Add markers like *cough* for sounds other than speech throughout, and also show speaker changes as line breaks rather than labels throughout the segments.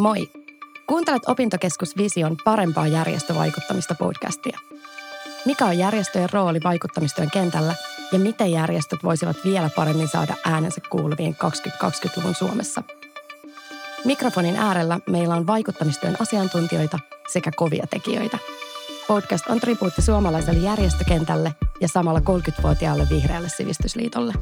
Moi! Kuuntelet Opintokeskus Vision parempaa järjestövaikuttamista podcastia. Mikä on järjestöjen rooli vaikuttamistyön kentällä ja miten järjestöt voisivat vielä paremmin saada äänensä kuuluviin 2020-luvun Suomessa? Mikrofonin äärellä meillä on vaikuttamistyön asiantuntijoita sekä kovia tekijöitä. Podcast on tribuutti suomalaiselle järjestökentälle ja samalla 30-vuotiaalle vihreälle sivistysliitolle.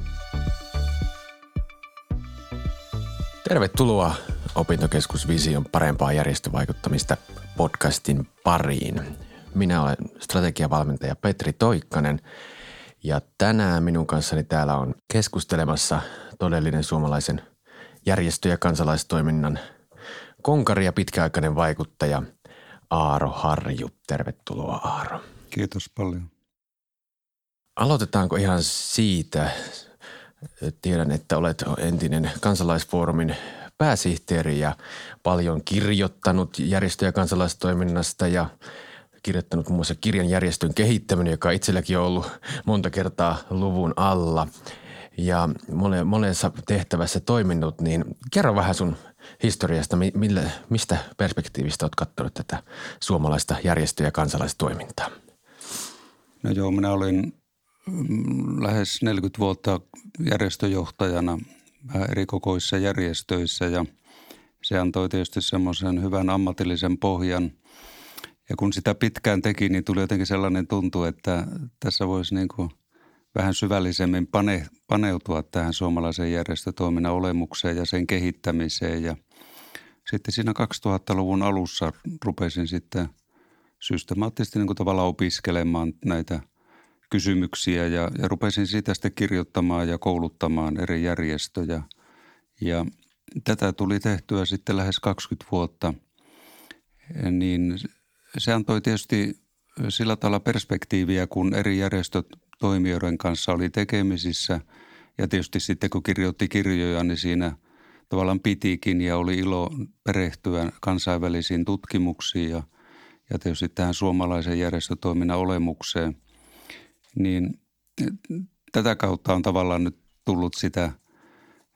Tervetuloa Opintokeskus Vision parempaa järjestövaikuttamista podcastin pariin. Minä olen strategiavalmentaja Petri Toikkanen ja tänään minun kanssani täällä on keskustelemassa todellinen suomalaisen järjestö- ja kansalaistoiminnan konkari ja pitkäaikainen vaikuttaja Aaro Harju. Tervetuloa Aaro.
Kiitos paljon.
Aloitetaanko ihan siitä, Tiedän, että olet entinen kansalaisfoorumin pääsihteeri ja paljon kirjoittanut järjestö- ja kansalaistoiminnasta ja kirjoittanut muun muassa kirjan järjestön kehittäminen, joka itselläkin on ollut monta kertaa luvun alla. Ja monessa tehtävässä toiminut, niin kerro vähän sun historiasta, millä, mistä perspektiivistä olet katsonut tätä suomalaista järjestö- ja kansalaistoimintaa?
No joo, minä olin mm, lähes 40 vuotta järjestöjohtajana eri kokoissa järjestöissä ja se antoi tietysti semmoisen hyvän ammatillisen pohjan. Ja kun sitä pitkään teki, niin tuli jotenkin sellainen tuntu, että tässä voisi niin kuin vähän syvällisemmin pane, paneutua tähän suomalaisen järjestötoiminnan olemukseen ja sen kehittämiseen. Ja sitten siinä 2000-luvun alussa rupesin sitten systemaattisesti niin kuin tavallaan opiskelemaan näitä – kysymyksiä ja, ja rupesin siitä sitten kirjoittamaan ja kouluttamaan eri järjestöjä. Ja tätä tuli tehtyä sitten lähes 20 vuotta, niin se antoi tietysti sillä tavalla perspektiiviä, kun eri järjestöt toimijoiden kanssa oli tekemisissä. Ja tietysti sitten kun kirjoitti kirjoja, niin siinä tavallaan pitikin ja oli ilo perehtyä kansainvälisiin tutkimuksiin ja, ja tietysti tähän suomalaisen järjestötoiminnan olemukseen – niin tätä kautta on tavallaan nyt tullut sitä,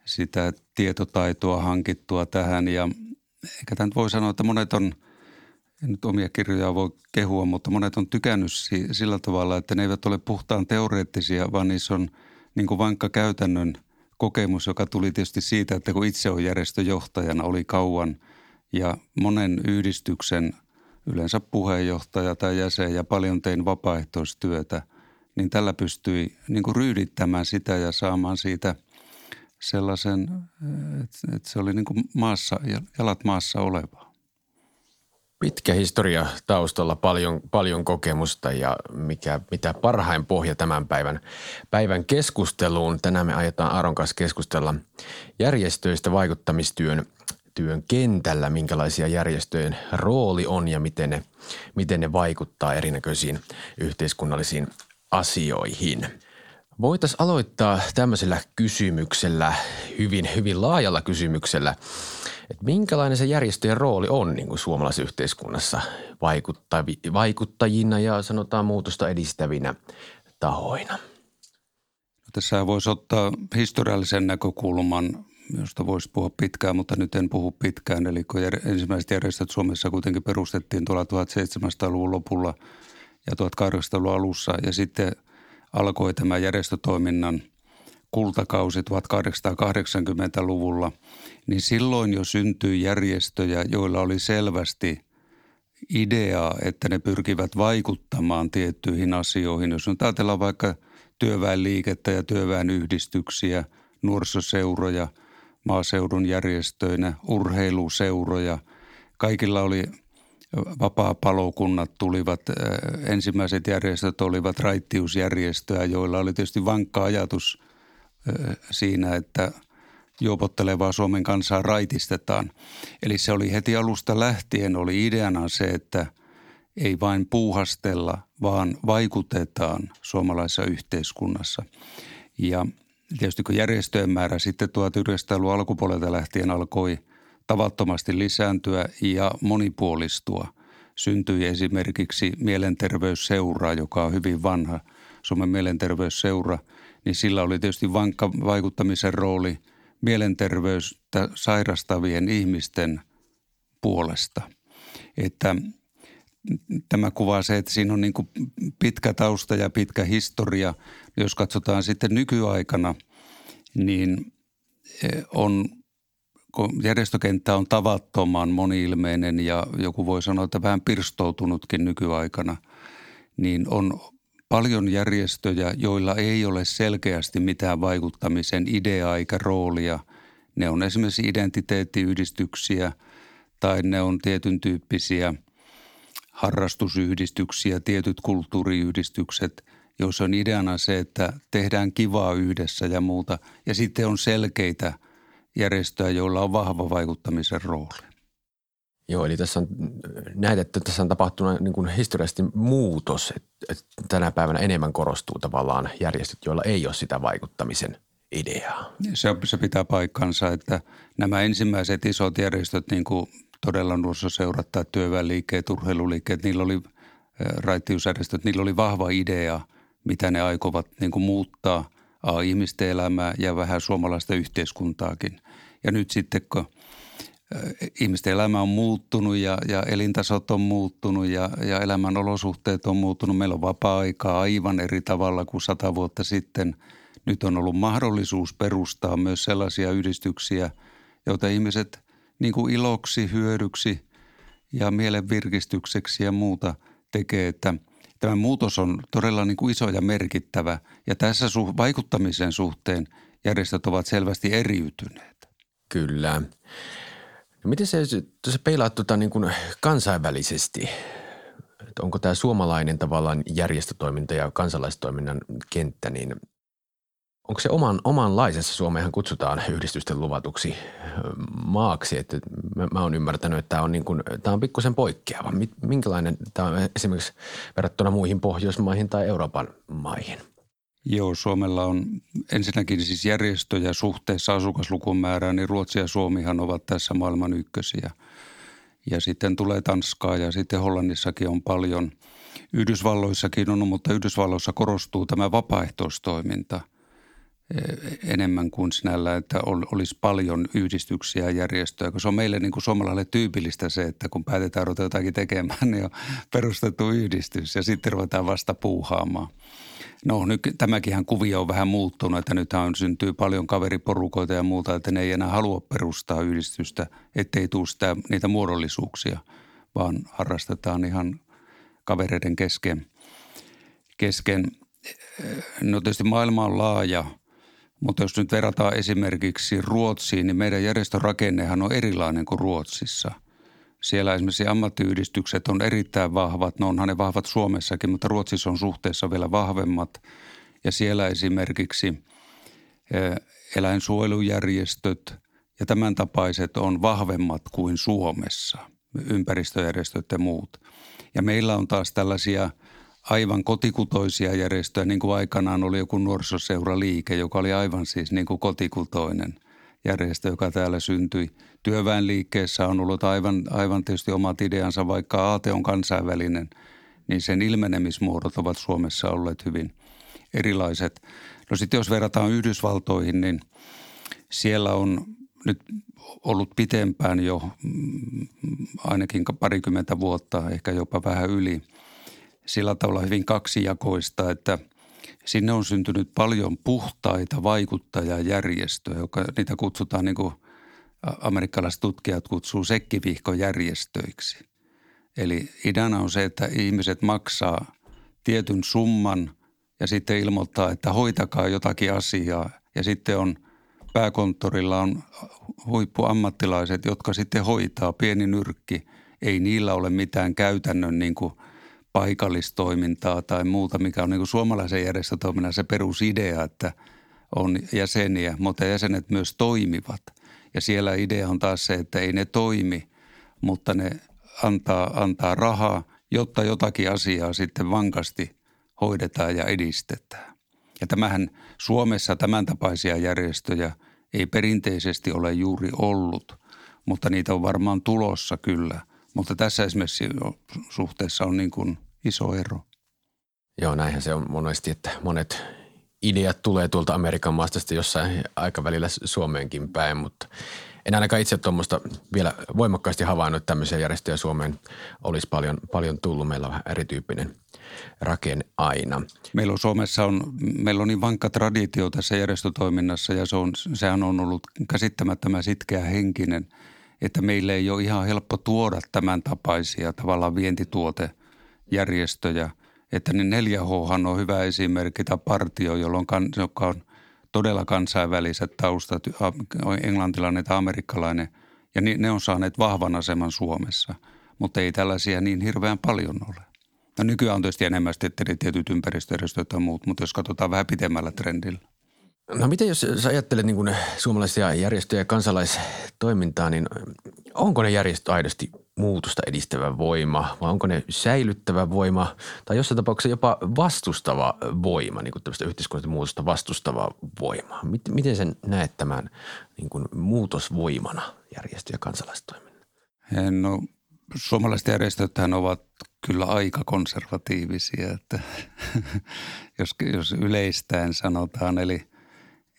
sitä tietotaitoa hankittua tähän. Ja ehkä tämä voi sanoa, että monet on, en nyt omia kirjoja voi kehua, mutta monet on tykännyt sillä tavalla, että ne eivät ole puhtaan teoreettisia, vaan niissä on niin kuin vankka käytännön kokemus, joka tuli tietysti siitä, että kun itse on järjestöjohtajana, oli kauan. Ja monen yhdistyksen yleensä puheenjohtaja tai jäsen ja paljon tein vapaaehtoistyötä – niin tällä pystyi niin kuin ryydittämään sitä ja saamaan siitä sellaisen, että se oli niin kuin maassa, jalat maassa olevaa.
Pitkä historia taustalla, paljon, paljon kokemusta ja mikä, mitä parhain pohja tämän päivän, päivän keskusteluun. Tänään me ajetaan Aaron kanssa keskustella järjestöistä vaikuttamistyön työn kentällä, minkälaisia järjestöjen rooli on ja miten ne, miten ne vaikuttaa erinäköisiin yhteiskunnallisiin asioihin. Voitaisiin aloittaa tämmöisellä kysymyksellä, hyvin, hyvin laajalla kysymyksellä, että minkälainen se järjestöjen rooli on niin kuin suomalaisessa yhteiskunnassa vaikuttavi, vaikuttajina ja sanotaan muutosta edistävinä tahoina.
No, tässä voisi ottaa historiallisen näkökulman, josta voisi puhua pitkään, mutta nyt en puhu pitkään. Eli kun ensimmäiset järjestöt Suomessa kuitenkin perustettiin tuolla 1700-luvun lopulla – ja 1800-luvun alussa ja sitten alkoi tämä järjestötoiminnan kultakausi 1880-luvulla, niin silloin jo syntyi järjestöjä, joilla oli selvästi idea, että ne pyrkivät vaikuttamaan tiettyihin asioihin. Jos nyt ajatellaan vaikka työväenliikettä ja työväenyhdistyksiä, nuorisoseuroja, maaseudun järjestöinä, urheiluseuroja, kaikilla oli vapaa-palokunnat tulivat, ensimmäiset järjestöt olivat raittiusjärjestöjä, joilla oli tietysti vankka ajatus siinä, että juopottelevaa Suomen kansaa raitistetaan. Eli se oli heti alusta lähtien, oli ideana se, että ei vain puuhastella, vaan vaikutetaan suomalaisessa yhteiskunnassa. Ja tietysti kun järjestöjen määrä sitten 1900-luvun alkupuolelta lähtien alkoi – tavattomasti lisääntyä ja monipuolistua. Syntyi esimerkiksi mielenterveysseura, joka on hyvin vanha, Suomen mielenterveysseura, niin sillä oli tietysti vankka vaikuttamisen rooli mielenterveystä sairastavien ihmisten puolesta. Että tämä kuvaa se, että siinä on niin pitkä tausta ja pitkä historia. Jos katsotaan sitten nykyaikana, niin e, on, järjestökenttä on tavattoman moniilmeinen ja joku voi sanoa, että vähän pirstoutunutkin nykyaikana, niin on paljon järjestöjä, joilla ei ole selkeästi mitään vaikuttamisen ideaa eikä roolia. Ne on esimerkiksi identiteettiyhdistyksiä tai ne on tietyn tyyppisiä harrastusyhdistyksiä, tietyt kulttuuriyhdistykset, joissa on ideana se, että tehdään kivaa yhdessä ja muuta. Ja sitten on selkeitä järjestöjä, joilla on vahva vaikuttamisen rooli.
Joo, eli tässä on, näet, että tässä on tapahtunut niin kuin historiallisesti muutos, että, että tänä päivänä enemmän korostuu tavallaan järjestöt, joilla ei ole sitä vaikuttamisen ideaa.
Se, se pitää paikkansa, että nämä ensimmäiset isot järjestöt, niin kuin todella nuorisoseurat tai työväenliikkeet, urheiluliikkeet, niillä oli raittiusjärjestöt, niillä oli vahva idea, mitä ne aikovat niin kuin muuttaa ihmisten elämää ja vähän suomalaista yhteiskuntaakin. Ja nyt sitten, kun – ihmisten elämä on muuttunut ja, ja elintasot on muuttunut ja, ja elämän olosuhteet on muuttunut. Meillä on vapaa-aikaa aivan eri tavalla kuin sata vuotta sitten. Nyt on ollut mahdollisuus perustaa myös sellaisia yhdistyksiä, joita ihmiset niin kuin iloksi, hyödyksi ja mielenvirkistykseksi ja muuta tekee, että tämä muutos on todella niin kuin iso ja merkittävä. Ja tässä su- vaikuttamisen suhteen järjestöt ovat selvästi eriytyneet.
Kyllä. No miten se, se peilaat tota niin kuin kansainvälisesti? Että onko tämä suomalainen tavallaan järjestötoiminta ja kansalaistoiminnan kenttä, niin onko se oman, omanlaisessa, Suomeenhan kutsutaan yhdistysten luvatuksi maaksi, että mä, mä oon ymmärtänyt, että tämä on, niin kuin, tämä on pikkusen poikkeava. Minkälainen tämä on esimerkiksi verrattuna muihin Pohjoismaihin tai Euroopan maihin –
Joo, Suomella on ensinnäkin siis järjestöjä suhteessa asukaslukumäärään, niin Ruotsi ja Suomihan ovat tässä maailman ykkösiä. Ja sitten tulee Tanskaa ja sitten Hollannissakin on paljon. Yhdysvalloissakin on, mutta Yhdysvalloissa korostuu tämä vapaaehtoistoiminta enemmän kuin sinällä, että olisi paljon yhdistyksiä ja järjestöjä, se on meille niin kuin suomalaisille tyypillistä se, että kun päätetään ruveta jotakin tekemään, niin on perustettu yhdistys ja sitten ruvetaan vasta puuhaamaan – No nyt tämäkin kuvio on vähän muuttunut, että nythän syntyy paljon kaveriporukoita ja muuta, että ne ei enää halua perustaa yhdistystä, ettei tule sitä, niitä muodollisuuksia, vaan harrastetaan ihan kavereiden kesken. kesken. No tietysti maailma on laaja, mutta jos nyt verrataan esimerkiksi Ruotsiin, niin meidän järjestörakennehan on erilainen kuin Ruotsissa – siellä esimerkiksi ammattiyhdistykset on erittäin vahvat. No onhan ne vahvat Suomessakin, mutta Ruotsissa on suhteessa vielä vahvemmat. Ja siellä esimerkiksi eläinsuojelujärjestöt ja tämän tapaiset on vahvemmat kuin Suomessa, ympäristöjärjestöt ja muut. Ja meillä on taas tällaisia aivan kotikutoisia järjestöjä, niin kuin aikanaan oli joku nuorisoseuraliike, joka oli aivan siis niin kuin kotikutoinen järjestö, joka täällä syntyi – työväenliikkeessä on ollut aivan, aivan tietysti omat ideansa, vaikka aate on kansainvälinen, niin sen ilmenemismuodot ovat Suomessa olleet hyvin erilaiset. No sitten jos verrataan Yhdysvaltoihin, niin siellä on nyt ollut pitempään jo mm, ainakin parikymmentä vuotta, ehkä jopa vähän yli, sillä tavalla hyvin kaksijakoista, että sinne on syntynyt paljon puhtaita vaikuttajajärjestöjä, joka niitä kutsutaan niin kuin amerikkalaiset tutkijat kutsuu sekkivihkojärjestöiksi. Eli ideana on se, että ihmiset maksaa tietyn summan ja sitten ilmoittaa, että hoitakaa jotakin asiaa. Ja sitten on pääkonttorilla on huippuammattilaiset, jotka sitten hoitaa pieni nyrkki. Ei niillä ole mitään käytännön niin kuin paikallistoimintaa tai muuta, mikä on niin suomalaisen järjestötoiminnan se perusidea, että on jäseniä, mutta jäsenet myös toimivat – ja siellä idea on taas se, että ei ne toimi, mutta ne antaa, antaa rahaa, jotta jotakin asiaa sitten vankasti hoidetaan ja edistetään. Ja tämähän Suomessa tämän tapaisia järjestöjä ei perinteisesti ole juuri ollut, mutta niitä on varmaan tulossa kyllä. Mutta tässä esimerkiksi suhteessa on niin kuin iso ero.
Joo, näinhän se on monesti, että monet ideat tulee tuolta Amerikan maasta sitten jossain aikavälillä Suomeenkin päin, mutta En ainakaan itse tuommoista vielä voimakkaasti havainnut, että tämmöisiä järjestöjä Suomeen olisi paljon, paljon tullut. Meillä on vähän erityyppinen rakenne aina.
Meillä on Suomessa on, meillä on niin vankka traditio tässä järjestötoiminnassa ja se on, sehän on ollut käsittämättömän sitkeä henkinen, että meille ei ole ihan helppo tuoda tämän tapaisia tavallaan vientituotejärjestöjä. Että niin 4H on hyvä esimerkki tai partio, jolloin joka on todella kansainväliset taustat, englantilainen tai amerikkalainen, ja ne on saaneet vahvan aseman Suomessa, mutta ei tällaisia niin hirveän paljon ole. No nykyään on tietysti enemmän sitten tietyt ympäristöjärjestöt ja muut, mutta jos katsotaan vähän pitemmällä trendillä.
No miten jos sä ajattelet niin kuin suomalaisia järjestöjä ja kansalaistoimintaa, niin onko ne järjestö aidosti muutosta edistävä voima vai onko ne säilyttävä voima tai jossain tapauksessa jopa vastustava voima, niin kuin tämmöistä yhteiskunnallista muutosta vastustava voima? Miten sen näet tämän niin kuin muutosvoimana järjestö- ja kansalaistoiminnan?
No suomalaiset järjestöthän ovat kyllä aika konservatiivisia, että *laughs* jos, jos yleistäen sanotaan. Eli,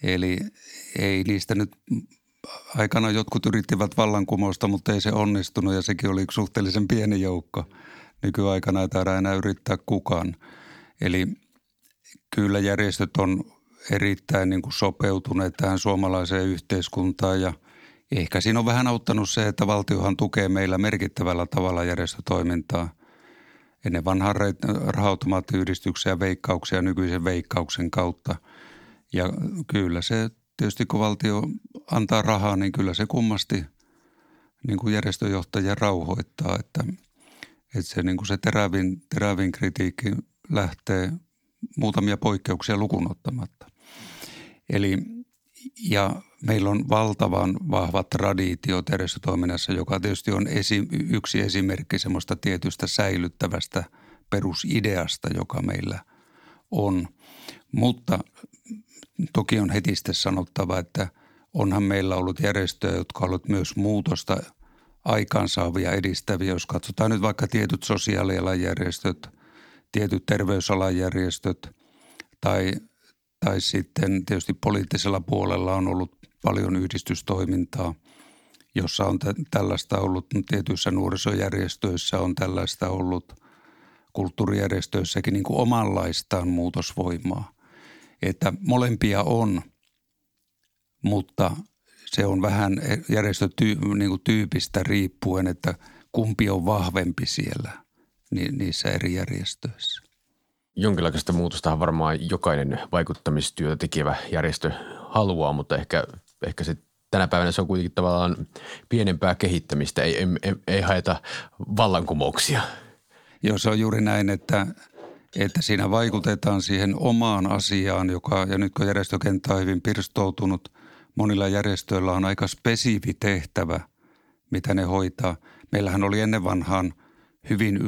eli ei niistä nyt aikana jotkut yrittivät vallankumousta, mutta ei se onnistunut ja sekin oli suhteellisen pieni joukko. Nykyaikana ei taida enää yrittää kukaan. Eli kyllä järjestöt on erittäin niin kuin sopeutuneet tähän suomalaiseen yhteiskuntaan ja ehkä siinä on vähän auttanut se, että valtiohan tukee meillä merkittävällä tavalla järjestötoimintaa – ennen vanhaa rahautomaattiyhdistyksiä ja veikkauksia nykyisen veikkauksen kautta. Ja kyllä se tietysti kun valtio antaa rahaa, niin kyllä se kummasti niin kuin järjestöjohtajia rauhoittaa, että, että se, niin kuin se terävin, terävin kritiikki lähtee muutamia poikkeuksia lukunottamatta. Eli ja meillä on valtavan vahva traditio terveystoiminnassa, joka tietysti on esi, yksi esimerkki semmoista tietystä säilyttävästä perusideasta, joka meillä on. Mutta toki on heti sitten sanottava, että onhan meillä ollut järjestöjä, jotka ovat myös muutosta aikaansaavia edistäviä. Jos katsotaan nyt vaikka tietyt sosiaalialan järjestöt, tietyt terveysalan järjestöt tai – tai sitten tietysti poliittisella puolella on ollut paljon yhdistystoimintaa, jossa on tällaista ollut tietyissä nuorisojärjestöissä, on tällaista ollut kulttuurijärjestöissäkin niin kuin omanlaistaan muutosvoimaa. Että molempia on, mutta se on vähän järjestötyypistä niin riippuen, että kumpi on vahvempi siellä niissä eri järjestöissä
jonkinlaista muutosta varmaan jokainen vaikuttamistyötä tekevä järjestö haluaa, mutta ehkä, ehkä se tänä päivänä se on kuitenkin tavallaan pienempää kehittämistä, ei, ei, ei, ei haeta vallankumouksia.
Joo, se on juuri näin, että, että siinä vaikutetaan siihen omaan asiaan, joka, ja nyt kun järjestökenttä on hyvin pirstoutunut, monilla järjestöillä on aika spesifi tehtävä, mitä ne hoitaa. Meillähän oli ennen vanhaan – hyvin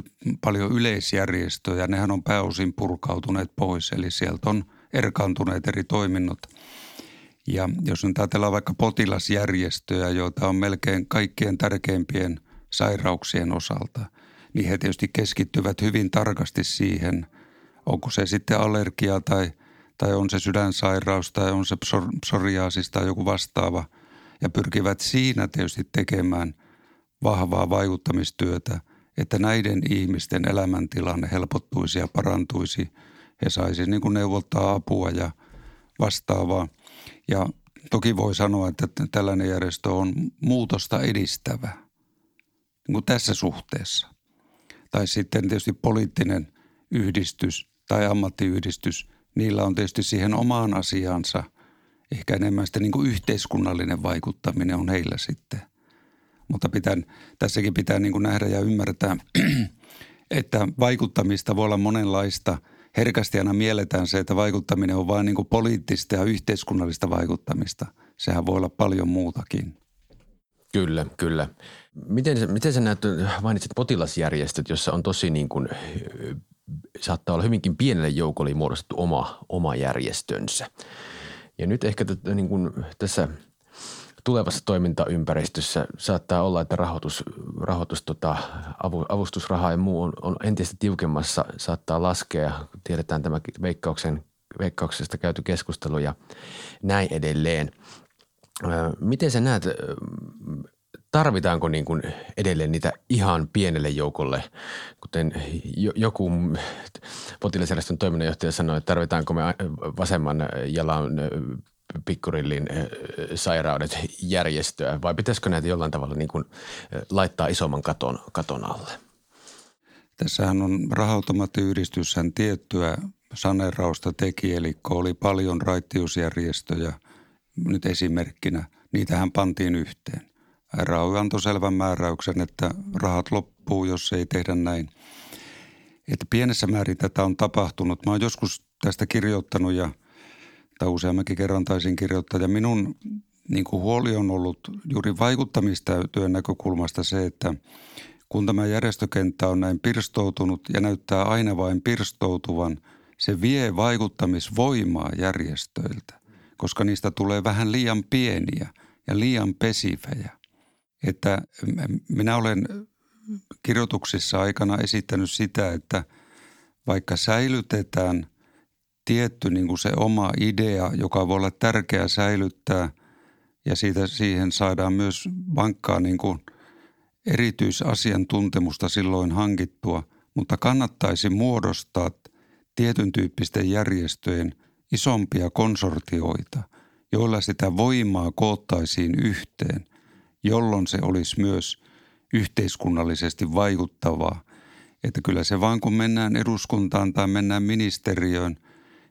paljon yleisjärjestöjä. Nehän on pääosin purkautuneet pois, eli sieltä on erkaantuneet eri toiminnot. Ja jos nyt ajatellaan vaikka potilasjärjestöjä, joita on melkein kaikkien tärkeimpien sairauksien osalta, niin he tietysti keskittyvät hyvin tarkasti siihen, onko se sitten allergia tai, tai on se sydänsairaus tai on se psoriaasis tai joku vastaava. Ja pyrkivät siinä tietysti tekemään vahvaa vaikuttamistyötä – että näiden ihmisten elämäntilanne helpottuisi ja parantuisi. He saisi niin neuvottaa apua ja vastaavaa. Ja toki voi sanoa, että tällainen järjestö on muutosta edistävä niin kuin tässä suhteessa. Tai sitten tietysti poliittinen yhdistys tai ammattiyhdistys, niillä on tietysti siihen omaan asiaansa ehkä enemmän sitten niin kuin yhteiskunnallinen vaikuttaminen on heillä sitten – mutta pitää, tässäkin pitää niin kuin nähdä ja ymmärtää, *clears throat* että vaikuttamista voi olla monenlaista. Herkästi aina mielletään se, että vaikuttaminen on vain niin kuin poliittista ja yhteiskunnallista vaikuttamista. Sehän voi olla paljon muutakin.
Kyllä, kyllä. Miten, miten sä näet, mainitsit potilasjärjestöt, jossa on tosi niin kuin, saattaa olla hyvinkin pienelle joukolle muodostettu oma, oma järjestönsä. Ja nyt ehkä t- niin kuin tässä – tulevassa toimintaympäristössä saattaa olla, että rahoitus, rahoitus tota, avustusraha ja muu on, on entistä tiukemmassa, saattaa laskea. Tiedetään tämä veikkauksen, veikkauksesta käyty keskustelu ja näin edelleen. Miten sä näet, tarvitaanko niin kuin edelleen niitä ihan pienelle joukolle, kuten joku potilasjärjestön toiminnanjohtaja sanoi, että tarvitaanko me vasemman jalan pikkurillin sairaudet järjestöä vai pitäisikö näitä jollain tavalla niin kuin laittaa isomman katon, katon alle?
Tässähän on rahautomaattiyhdistyshän tiettyä sanerausta teki, eli oli paljon raittiusjärjestöjä nyt esimerkkinä. Niitähän pantiin yhteen. RAY antoi selvän määräyksen, että rahat loppuu, jos ei tehdä näin. Että pienessä määrin tätä on tapahtunut. Mä oon joskus tästä kirjoittanut ja, tai useammankin kerran taisin kirjoittaa. Ja minun niin kuin huoli on ollut juuri vaikuttamistyön näkökulmasta se, että kun tämä järjestökenttä on näin pirstoutunut ja näyttää aina vain pirstoutuvan, se vie vaikuttamisvoimaa järjestöiltä, koska niistä tulee vähän liian pieniä ja liian pesifejä että minä olen kirjoituksissa aikana esittänyt sitä, että vaikka säilytetään tietty niin kuin se oma idea, joka voi olla tärkeä säilyttää ja siitä siihen saadaan myös vankkaa niin kuin erityisasiantuntemusta silloin hankittua, mutta kannattaisi muodostaa tietyn tyyppisten järjestöjen isompia konsortioita, joilla sitä voimaa koottaisiin yhteen – jolloin se olisi myös yhteiskunnallisesti vaikuttavaa. Että kyllä se vaan kun mennään eduskuntaan tai mennään ministeriöön,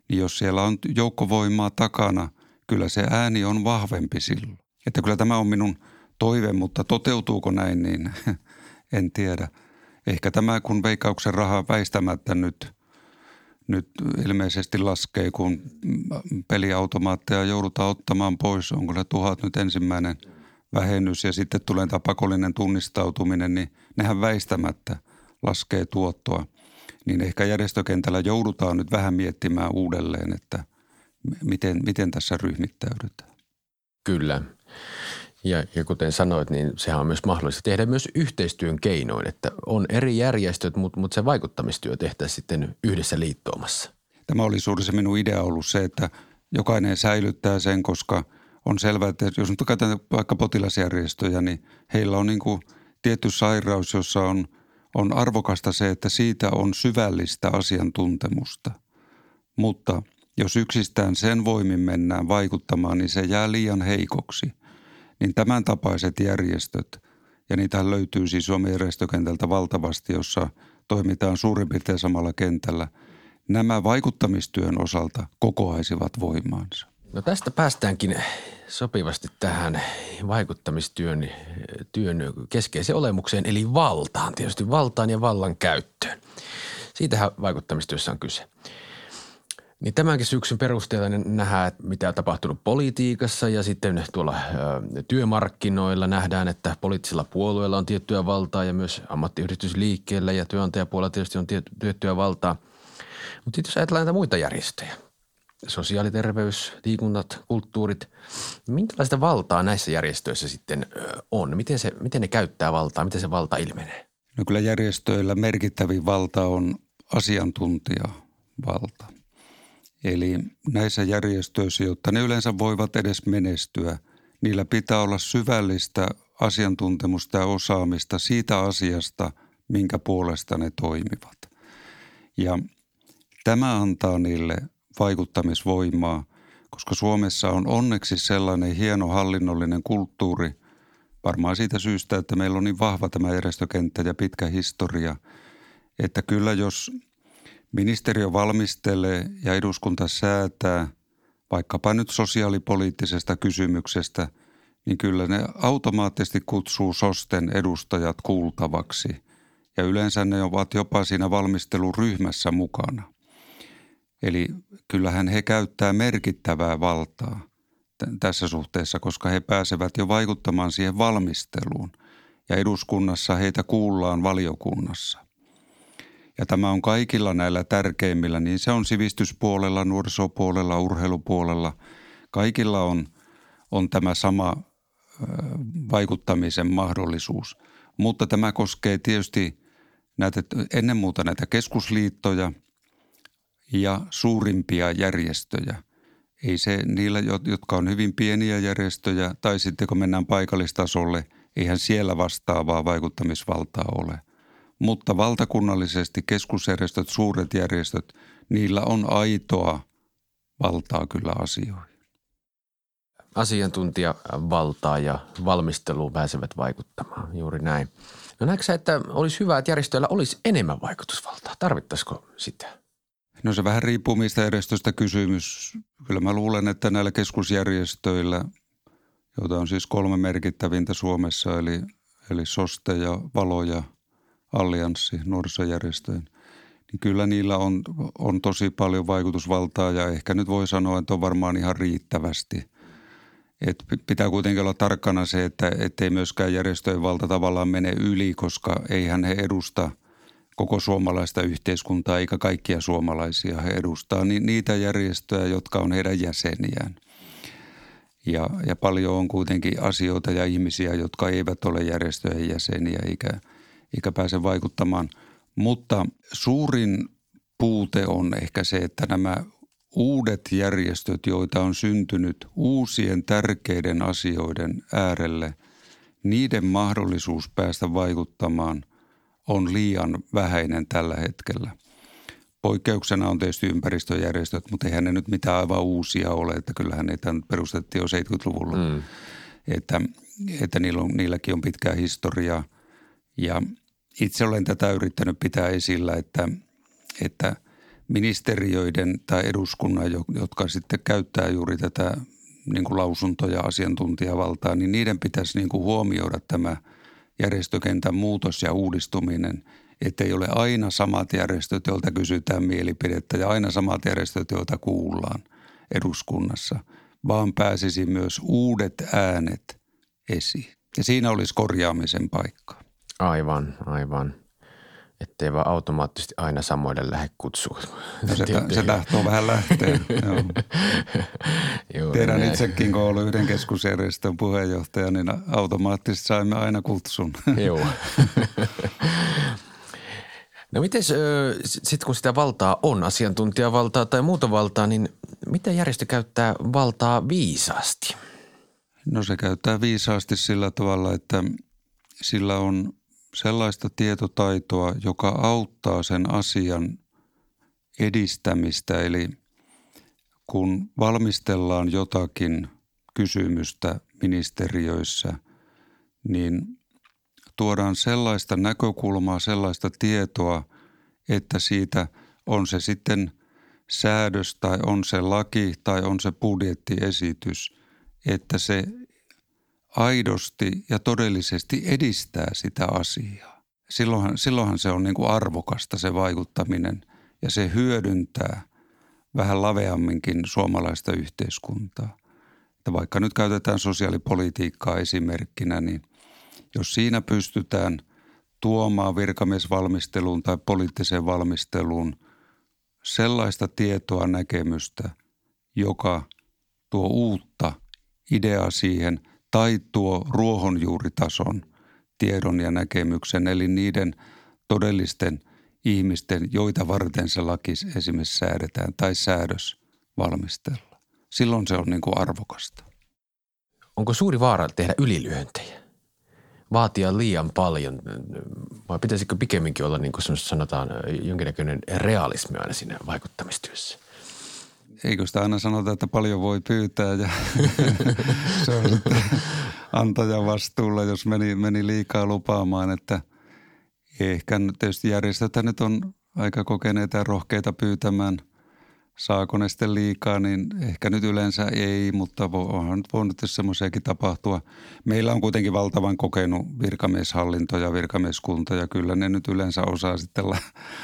niin jos siellä on joukkovoimaa takana, kyllä se ääni on vahvempi silloin. Että kyllä tämä on minun toive, mutta toteutuuko näin, niin *laughs* en tiedä. Ehkä tämä, kun veikkauksen raha väistämättä nyt, nyt ilmeisesti laskee, kun peliautomaatteja joudutaan ottamaan pois. Onko se tuhat nyt ensimmäinen – vähennys ja sitten tulee tämä pakollinen tunnistautuminen, niin nehän väistämättä laskee tuottoa. Niin ehkä järjestökentällä joudutaan nyt vähän miettimään uudelleen, että miten, miten tässä ryhmittäydytään.
Kyllä. Ja, ja kuten sanoit, niin sehän on myös mahdollista tehdä myös yhteistyön keinoin, että on eri järjestöt, mutta, mutta se vaikuttamistyö tehtäisiin sitten yhdessä liittoomassa.
Tämä oli suuri se minun idea ollut se, että jokainen säilyttää sen, koska – on selvää, että jos nyt katsotaan vaikka potilasjärjestöjä, niin heillä on niin kuin tietty sairaus, jossa on, on arvokasta se, että siitä on syvällistä asiantuntemusta. Mutta jos yksistään sen voimin mennään vaikuttamaan, niin se jää liian heikoksi. Niin tämän tapaiset järjestöt, ja niitä löytyy siis Suomen järjestökentältä valtavasti, jossa toimitaan suurin piirtein samalla kentällä, nämä vaikuttamistyön osalta kokoaisivat voimaansa.
No tästä päästäänkin sopivasti tähän vaikuttamistyön työn keskeiseen olemukseen, eli valtaan, tietysti valtaan ja vallan käyttöön. Siitähän vaikuttamistyössä on kyse. Niin tämänkin syksyn perusteella nähdään, mitä on tapahtunut politiikassa ja sitten tuolla ö, työmarkkinoilla nähdään, että poliittisilla puolueilla on tiettyä valtaa ja myös ammattiyhdistysliikkeellä ja työnantajapuolella tietysti on tiettyä valtaa. Mutta sitten jos ajatellaan näitä muita järjestöjä, sosiaaliterveys, liikunnat, kulttuurit. Minkälaista valtaa näissä järjestöissä sitten on? Miten, se, miten ne käyttää valtaa? Miten se valta ilmenee?
No kyllä järjestöillä merkittävin valta on asiantuntijavalta. Eli näissä järjestöissä, jotta ne yleensä voivat edes menestyä, niillä pitää olla syvällistä asiantuntemusta ja osaamista siitä asiasta, minkä puolesta ne toimivat. Ja tämä antaa niille vaikuttamisvoimaa, koska Suomessa on onneksi sellainen hieno hallinnollinen kulttuuri, varmaan siitä syystä, että meillä on niin vahva tämä järjestökenttä ja pitkä historia, että kyllä jos ministeriö valmistelee ja eduskunta säätää vaikkapa nyt sosiaalipoliittisesta kysymyksestä, niin kyllä ne automaattisesti kutsuu SOSTEN edustajat kuultavaksi. Ja yleensä ne ovat jopa siinä valmisteluryhmässä mukana. Eli kyllähän he käyttää merkittävää valtaa tässä suhteessa, koska he pääsevät jo vaikuttamaan siihen valmisteluun. Ja eduskunnassa heitä kuullaan valiokunnassa. Ja tämä on kaikilla näillä tärkeimmillä, niin se on sivistyspuolella, nuorisopuolella, urheilupuolella. Kaikilla on, on tämä sama vaikuttamisen mahdollisuus. Mutta tämä koskee tietysti näitä, ennen muuta näitä keskusliittoja – ja suurimpia järjestöjä. ei se niillä, jotka on hyvin pieniä järjestöjä, tai sitten kun mennään paikallistasolle, eihän siellä vastaavaa vaikuttamisvaltaa ole. Mutta valtakunnallisesti keskusjärjestöt, suuret järjestöt, niillä on aitoa valtaa kyllä asioihin.
Asiantuntijavaltaa ja valmisteluun pääsevät vaikuttamaan, juuri näin. No näetkö että olisi hyvä, että järjestöillä olisi enemmän vaikutusvaltaa? Tarvittaisiko sitä?
No se vähän riippuu mistä järjestöstä kysymys. Kyllä mä luulen, että näillä keskusjärjestöillä, joita on siis kolme merkittävintä Suomessa, eli, eli SOSTE ja VALO ja Allianssi nuorisojärjestöjen, niin kyllä niillä on, on tosi paljon vaikutusvaltaa ja ehkä nyt voi sanoa, että on varmaan ihan riittävästi. Et pitää kuitenkin olla tarkkana se, että ei myöskään järjestöjen valta tavallaan mene yli, koska eihän he edusta – koko suomalaista yhteiskuntaa eikä kaikkia suomalaisia. He edustaa niitä järjestöjä, jotka on heidän jäseniään. Ja, ja paljon on kuitenkin asioita ja ihmisiä, jotka eivät ole järjestöjen jäseniä eikä, eikä pääse vaikuttamaan. Mutta suurin puute on ehkä se, että nämä uudet järjestöt, joita on syntynyt uusien tärkeiden asioiden äärelle, niiden mahdollisuus päästä vaikuttamaan – on liian vähäinen tällä hetkellä. Poikkeuksena on tietysti ympäristöjärjestöt, mutta eihän ne nyt mitään aivan uusia ole, että kyllähän ne perustettiin jo 70-luvulla. Mm. Että, että niillä on, niilläkin on pitkää historiaa. Ja itse olen tätä yrittänyt pitää esillä, että, että ministeriöiden tai eduskunnan, jotka sitten käyttää juuri tätä niin kuin lausuntoja asiantuntijavaltaa, niin niiden pitäisi niin kuin huomioida tämä – järjestökentän muutos ja uudistuminen, ettei ole aina samat järjestöt, joilta kysytään mielipidettä ja aina samat järjestöt, joilta kuullaan eduskunnassa, vaan pääsisi myös uudet äänet esiin. Ja siinä olisi korjaamisen paikka.
Aivan, aivan ettei vaan automaattisesti aina samoille lähde kutsua.
No se, *laughs* se tahtoo vähän lähteä. Joo. *laughs* Tiedän näin. itsekin, kun ollut yhden *laughs* keskusjärjestön puheenjohtaja, niin automaattisesti saimme aina kutsun.
Joo. No miten sitten kun sitä valtaa on, asiantuntijavaltaa tai muuta valtaa, niin miten järjestö käyttää valtaa viisaasti?
No se käyttää viisaasti sillä tavalla, että sillä on – sellaista tietotaitoa, joka auttaa sen asian edistämistä. Eli kun valmistellaan jotakin kysymystä ministeriöissä, niin tuodaan sellaista näkökulmaa, sellaista tietoa, että siitä on se sitten säädös tai on se laki tai on se budjettiesitys, että se aidosti ja todellisesti edistää sitä asiaa. Silloinhan, silloinhan se on niin kuin arvokasta se vaikuttaminen ja se hyödyntää vähän laveamminkin suomalaista yhteiskuntaa. Että vaikka nyt käytetään sosiaalipolitiikkaa esimerkkinä, niin jos siinä pystytään tuomaan virkamiesvalmisteluun tai poliittiseen valmisteluun sellaista tietoa, näkemystä, joka tuo uutta ideaa siihen – tai tuo ruohonjuuritason tiedon ja näkemyksen, eli niiden todellisten ihmisten, joita varten se laki esimerkiksi säädetään tai säädös valmistella. Silloin se on niin kuin arvokasta.
Onko suuri vaara tehdä ylilyöntejä? Vaatia liian paljon vai pitäisikö pikemminkin olla niin kuin sanotaan jonkinnäköinen realismi aina siinä vaikuttamistyössä?
Eikö sitä aina sanota, että paljon voi pyytää ja *laughs* se on antajan vastuulla, jos meni, meni liikaa lupaamaan, että ehkä tietysti järjestöt nyt on aika kokeneita ja rohkeita pyytämään – saako ne sitten liikaa, niin ehkä nyt yleensä ei, mutta onhan nyt voinut semmoisiakin tapahtua. Meillä on kuitenkin valtavan kokenut virkamieshallinto ja virkamieskunta ja kyllä ne nyt yleensä osaa sitten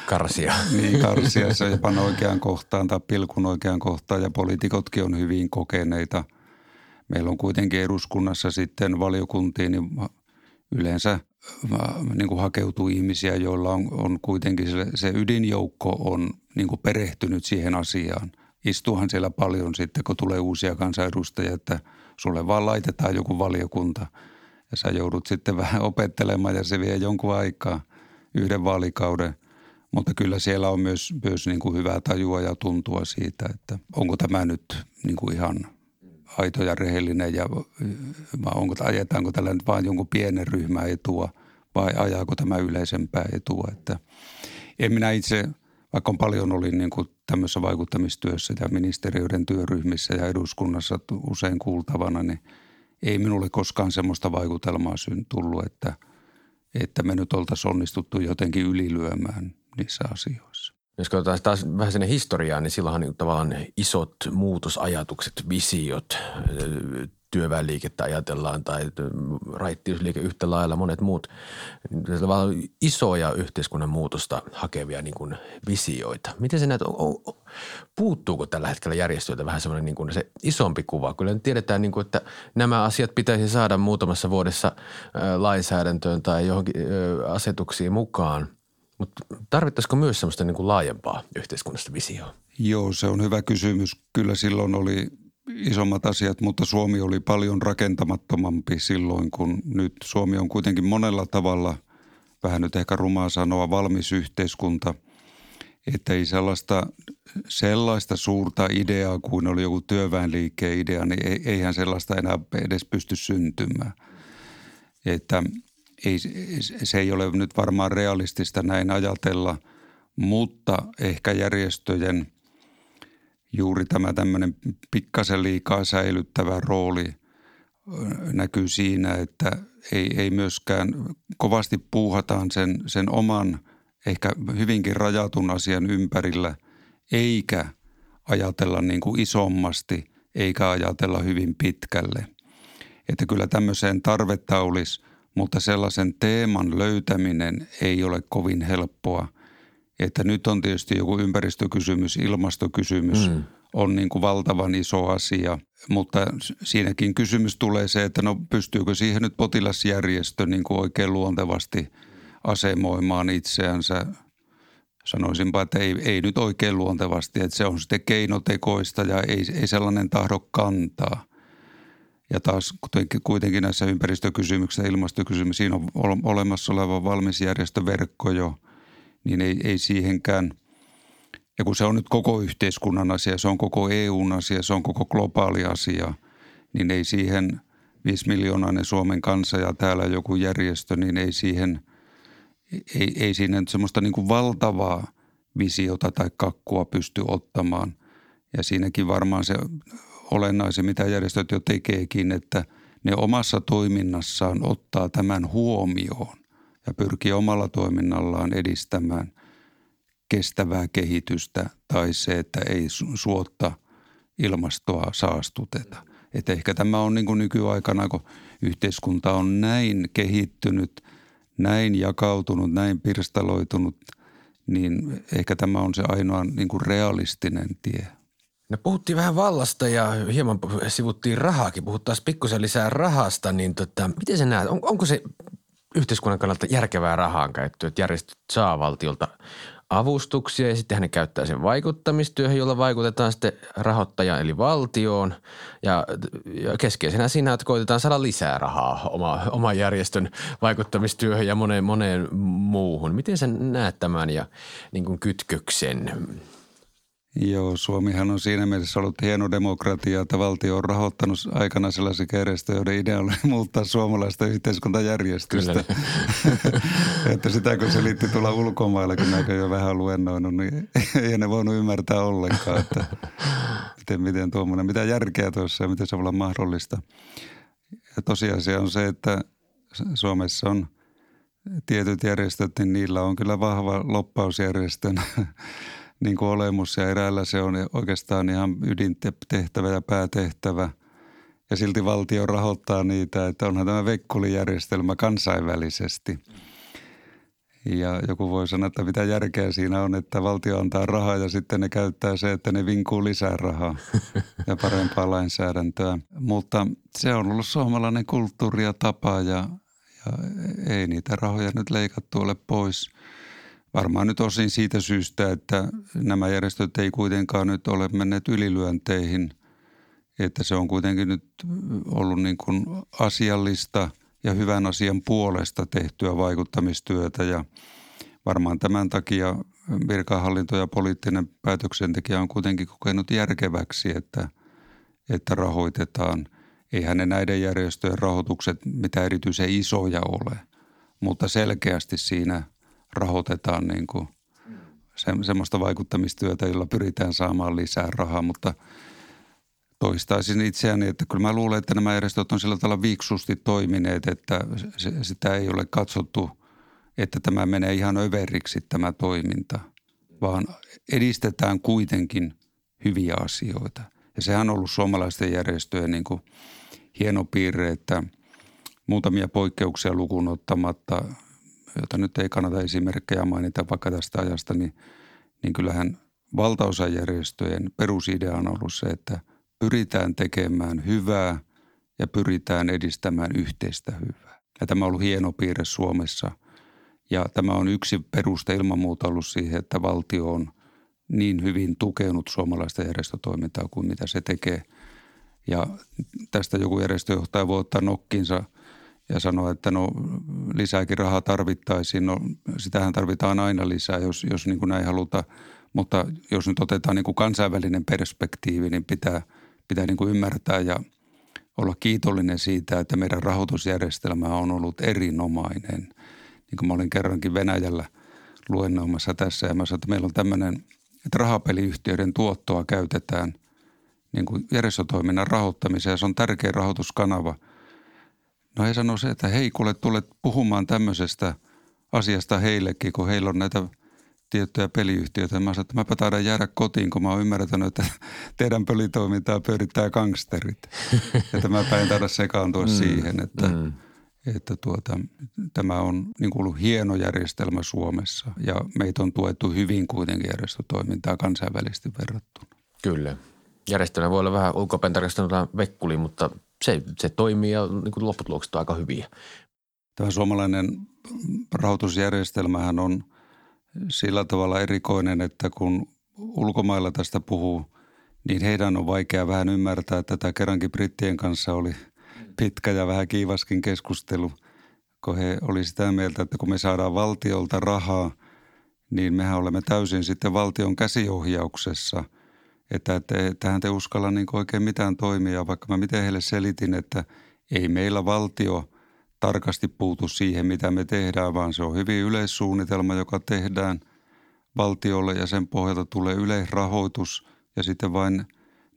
karsia. *laughs*
niin, karsia se jopa oikeaan kohtaan tai pilkun oikeaan kohtaan ja poliitikotkin on hyvin kokeneita. Meillä on kuitenkin eduskunnassa sitten valiokuntiin niin yleensä niin kuin hakeutuu ihmisiä, joilla on, on kuitenkin se, se ydinjoukko on niin kuin perehtynyt siihen asiaan. Istuuhan siellä paljon sitten, kun tulee uusia kansanedustajia, että sulle vaan laitetaan joku valiokunta ja sä joudut sitten *laughs* vähän opettelemaan ja se vie jonkun aikaa, yhden vaalikauden. Mutta kyllä siellä on myös, myös niin kuin hyvää tajua ja tuntua siitä, että onko tämä nyt niin kuin ihan aito ja rehellinen ja vai onko, ajetaanko tällä nyt vain jonkun pienen ryhmän etua vai ajaako tämä yleisempää etua. Että en minä itse, vaikka on paljon olin niin kuin tämmöisessä vaikuttamistyössä ja ministeriöiden työryhmissä ja eduskunnassa usein kuultavana, niin ei minulle koskaan semmoista vaikutelmaa tullut, että, että me nyt oltaisiin onnistuttu jotenkin ylilyömään niissä asioissa.
Jos katsotaan taas vähän sinne historiaa, niin silloinhan niin tavallaan isot muutosajatukset, visiot, työväenliikettä ajatellaan tai raittiusliike yhtä lailla, monet muut tavallaan isoja yhteiskunnan muutosta hakevia niin kuin visioita. Miten se näet, puuttuuko tällä hetkellä järjestöiltä vähän semmoinen niin se isompi kuva? Kyllä tiedetään, niin kuin, että nämä asiat pitäisi saada muutamassa vuodessa lainsäädäntöön tai johonkin asetuksiin mukaan – mutta tarvittaisiko myös semmoista niin kuin laajempaa yhteiskunnasta visioa?
Joo, se on hyvä kysymys. Kyllä silloin oli isommat asiat, mutta Suomi oli paljon rakentamattomampi silloin, kun nyt Suomi on kuitenkin monella tavalla, vähän nyt ehkä rumaa sanoa, valmis yhteiskunta. Että ei sellaista, sellaista suurta ideaa kuin oli joku työväenliikkeen idea, niin eihän sellaista enää edes pysty syntymään. Että ei, se ei ole nyt varmaan realistista näin ajatella, mutta ehkä järjestöjen juuri tämä tämmöinen pikkasen liikaa säilyttävä rooli näkyy siinä, että ei, ei myöskään kovasti puuhataan sen, sen oman ehkä hyvinkin rajatun asian ympärillä, eikä ajatella niin kuin isommasti, eikä ajatella hyvin pitkälle. Että kyllä tämmöiseen tarvetta olisi – mutta sellaisen teeman löytäminen ei ole kovin helppoa. Että nyt on tietysti joku ympäristökysymys, ilmastokysymys mm. on niin kuin valtavan iso asia, mutta siinäkin kysymys tulee se, että no pystyykö siihen nyt potilasjärjestö niin kuin oikein luontevasti asemoimaan itseänsä sanoisinpa, että ei, ei nyt oikein luontevasti, että se on sitten keinotekoista ja ei, ei sellainen tahdo kantaa. Ja taas kuitenkin näissä ympäristökysymyksissä, ilmastokysymyksissä, siinä on olemassa oleva valmis järjestöverkko jo, niin ei, ei siihenkään, ja kun se on nyt koko yhteiskunnan asia, se on koko EUn asia, se on koko globaali asia, niin ei siihen 5 miljoonainen Suomen kansa ja täällä joku järjestö, niin ei siihen, ei, ei siinä nyt semmoista niin kuin valtavaa visiota tai kakkua pysty ottamaan. Ja siinäkin varmaan se olennaisin, mitä järjestöt jo tekeekin, että ne omassa toiminnassaan ottaa tämän huomioon ja pyrkii omalla toiminnallaan edistämään kestävää kehitystä tai se, että ei suotta ilmastoa saastuteta. Että ehkä tämä on niin kuin nykyaikana, kun yhteiskunta on näin kehittynyt, näin jakautunut, näin pirstaloitunut, niin ehkä tämä on se ainoa niin kuin realistinen tie.
No puhuttiin vähän vallasta ja hieman sivuttiin rahaakin. Puhutaan pikkusen lisää rahasta, niin tota, miten sä näet, on, onko se yhteiskunnan kannalta järkevää rahaan käyttöä, että järjestöt saa valtiolta avustuksia ja sitten hän käyttää sen vaikuttamistyöhön, jolla vaikutetaan sitten rahoittajan eli valtioon. Ja, ja keskeisenä siinä, että koitetaan saada lisää rahaa oma, oman järjestön vaikuttamistyöhön ja moneen, moneen muuhun. Miten sä näet tämän ja niin kuin kytköksen?
Joo, Suomihan on siinä mielessä ollut hieno demokratia, että valtio on rahoittanut aikana sellaisia järjestöjä, joiden idea oli *laughs* muuttaa suomalaista yhteiskuntajärjestystä. *laughs* että sitä kun se liitti tulla ulkomailla, kun näkö jo vähän luennoinut, niin *laughs* ei ne voinut ymmärtää ollenkaan, että miten, miten tuommoinen, mitä järkeä tuossa ja miten se voi olla mahdollista. Ja tosiasia on se, että Suomessa on tietyt järjestöt, niin niillä on kyllä vahva loppausjärjestön niin kuin olemus ja eräällä se on oikeastaan ihan ydintehtävä ja päätehtävä. Ja silti valtio rahoittaa niitä, että onhan tämä vekkulijärjestelmä kansainvälisesti. Ja joku voi sanoa, että mitä järkeä siinä on, että valtio antaa rahaa ja sitten ne käyttää se, että ne vinkuu lisää rahaa *laughs* ja parempaa lainsäädäntöä. Mutta se on ollut suomalainen kulttuuri ja tapa ja, ja ei niitä rahoja nyt leikattu ole pois – Varmaan nyt osin siitä syystä, että nämä järjestöt ei kuitenkaan nyt ole menneet ylilyönteihin, että se on kuitenkin nyt ollut niin kuin asiallista ja hyvän asian puolesta tehtyä vaikuttamistyötä ja varmaan tämän takia virkahallinto ja poliittinen päätöksentekijä on kuitenkin kokenut järkeväksi, että, että rahoitetaan. Eihän ne näiden järjestöjen rahoitukset mitä erityisen isoja ole, mutta selkeästi siinä rahoitetaan niin kuin se, semmoista vaikuttamistyötä, jolla pyritään saamaan lisää rahaa, mutta toistaisin itseäni, että kyllä mä luulen, että nämä järjestöt on sillä tavalla viiksusti toimineet, että sitä ei ole katsottu – että tämä menee ihan överiksi tämä toiminta, vaan edistetään kuitenkin hyviä asioita. Ja sehän on ollut suomalaisten järjestöjen niin kuin hieno piirre, että muutamia poikkeuksia lukuun ottamatta, jota nyt ei kannata esimerkkejä mainita vaikka tästä ajasta, niin, niin kyllähän valtaosa järjestöjen perusidea on ollut se, että pyritään tekemään hyvää ja pyritään edistämään yhteistä hyvää. Ja tämä on ollut hieno piirre Suomessa – ja tämä on yksi peruste ilman muuta ollut siihen, että valtio on niin hyvin tukenut suomalaista järjestötoimintaa kuin mitä se tekee. Ja tästä joku järjestöjohtaja voi ottaa nokkinsa ja sanoa, että no lisääkin rahaa tarvittaisiin. No sitähän tarvitaan aina lisää, jos, jos niin kuin näin halutaan. Mutta jos nyt otetaan niin kuin kansainvälinen perspektiivi, niin pitää, pitää niin kuin ymmärtää ja olla kiitollinen siitä, että meidän rahoitusjärjestelmä on ollut erinomainen – niin kuin mä olin kerrankin Venäjällä luennoimassa tässä ja mä sanoin, että meillä on tämmöinen, että rahapeliyhtiöiden tuottoa käytetään niin kuin järjestötoiminnan rahoittamiseen se on tärkeä rahoituskanava. No he sanoi se, että hei kuule tulet puhumaan tämmöisestä asiasta heillekin, kun heillä on näitä tiettyjä peliyhtiöitä. Mä sanoin, että mäpä taidan jäädä kotiin, kun mä oon ymmärtänyt, että teidän pelitoimintaa pyörittää gangsterit. *laughs* Ja tämä päin taida sekaantua mm, siihen, että mm että tuota, tämä on niin kuin ollut hieno järjestelmä Suomessa ja meitä on tuettu hyvin kuitenkin järjestötoimintaa kansainvälisesti verrattuna.
Kyllä. Järjestelmä voi olla vähän ulkopäin tarkasteluna vekkuli, mutta se, se toimii ja niin kuin lopputulokset on aika hyviä.
Tämä suomalainen rahoitusjärjestelmähän on sillä tavalla erikoinen, että kun ulkomailla tästä puhuu, niin heidän on vaikea vähän ymmärtää, että tätä kerrankin brittien kanssa oli – pitkä ja vähän kiivaskin keskustelu, kun he oli sitä mieltä, että kun me saadaan valtiolta rahaa, niin mehän olemme täysin sitten valtion käsiohjauksessa. Että, tähän te uskalla niin oikein mitään toimia, vaikka mä miten heille selitin, että ei meillä valtio tarkasti puutu siihen, mitä me tehdään, vaan se on hyvin yleissuunnitelma, joka tehdään valtiolle ja sen pohjalta tulee yleisrahoitus ja sitten vain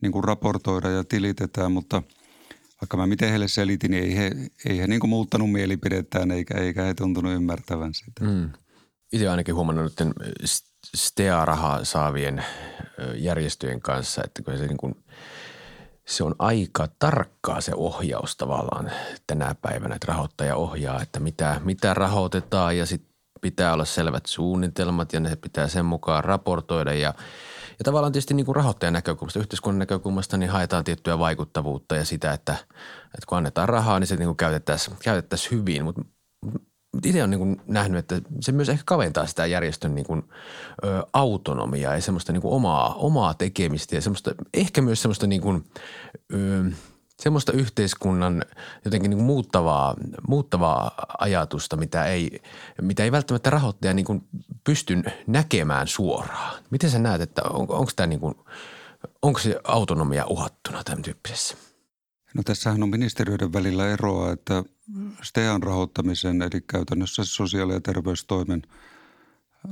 niin kuin raportoida ja tilitetään, mutta – vaikka mä miten heille selitin, niin ei he, ei he niin kuin muuttanut mielipidettään eikä, eikä he tuntunut ymmärtävän sitä. Mm.
Itse ainakin huomannut että STEA-rahaa saavien järjestöjen kanssa, että kun se, niin kuin, se on aika tarkkaa se ohjaus tavallaan tänä päivänä, että rahoittaja ohjaa, että mitä, mitä rahoitetaan ja sitten pitää olla selvät suunnitelmat ja ne pitää sen mukaan raportoida ja – ja tavallaan tietysti niin kuin rahoittajan näkökulmasta, yhteiskunnan näkökulmasta, niin haetaan tiettyä vaikuttavuutta ja sitä, että, että kun annetaan rahaa, niin se niin käytettäisiin, käytettäisiin hyvin. Mutta itse olen niin nähnyt, että se myös ehkä kaventaa sitä järjestön niin kuin, ö, autonomiaa ja semmoista niin kuin omaa, omaa tekemistä ja semmoista, ehkä myös semmoista niin kuin, ö, semmoista yhteiskunnan jotenkin niin kuin muuttavaa, muuttavaa ajatusta, mitä ei, mitä ei välttämättä rahoittaja niin kuin pysty näkemään suoraan. Miten sä näet, että on, onko tämä niin kuin, onko se autonomia uhattuna tämän tyyppisessä?
No tässähän on ministeriöiden välillä eroa, että STEAN rahoittamisen, eli käytännössä sosiaali- ja terveystoimen